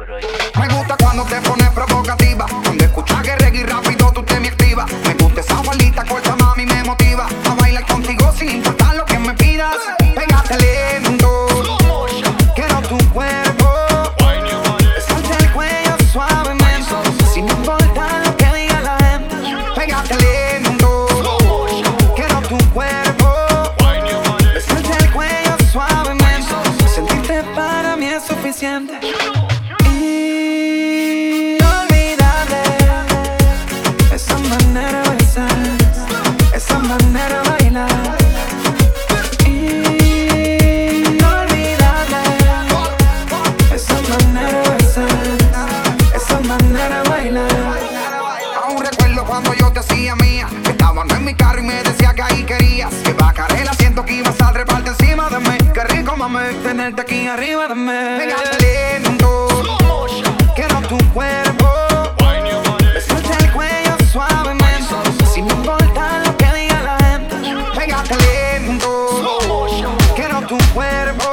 Me gusta cuando te pones provocativa. Cuando escuchas que reggae rápido tú te me activas. Me gusta esa faldita corta, mami, me motiva. A bailar contigo sin importar lo que me pidas. Pégate lento. Quiero tu cuerpo. Salte el cuello suavemente. Sin importar lo que diga la gente. Pégate lento. Quiero tu cuerpo. Salte el cuello suavemente. Sentirte para mí es suficiente. Tenerte aquí arriba de mí. Pégate lento Quiero tu cuerpo. Besarte el cuello suavemente Sin importar lo que diga la gente. Pégate lento Quiero tu cuerpo.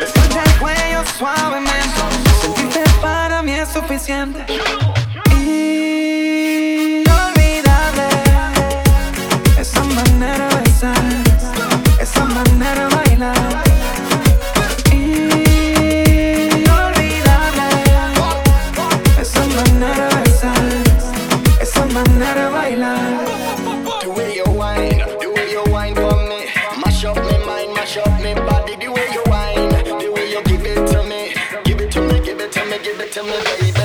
Besarte el cuello suavemente Sentirte para mí es suficiente. Inolvidable. Esa manera de besar Esa manera de bailar mash up me body The way you whine, the way you give it to me. Give it to me, give it to me, give it to me, baby.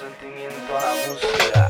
Metiéndole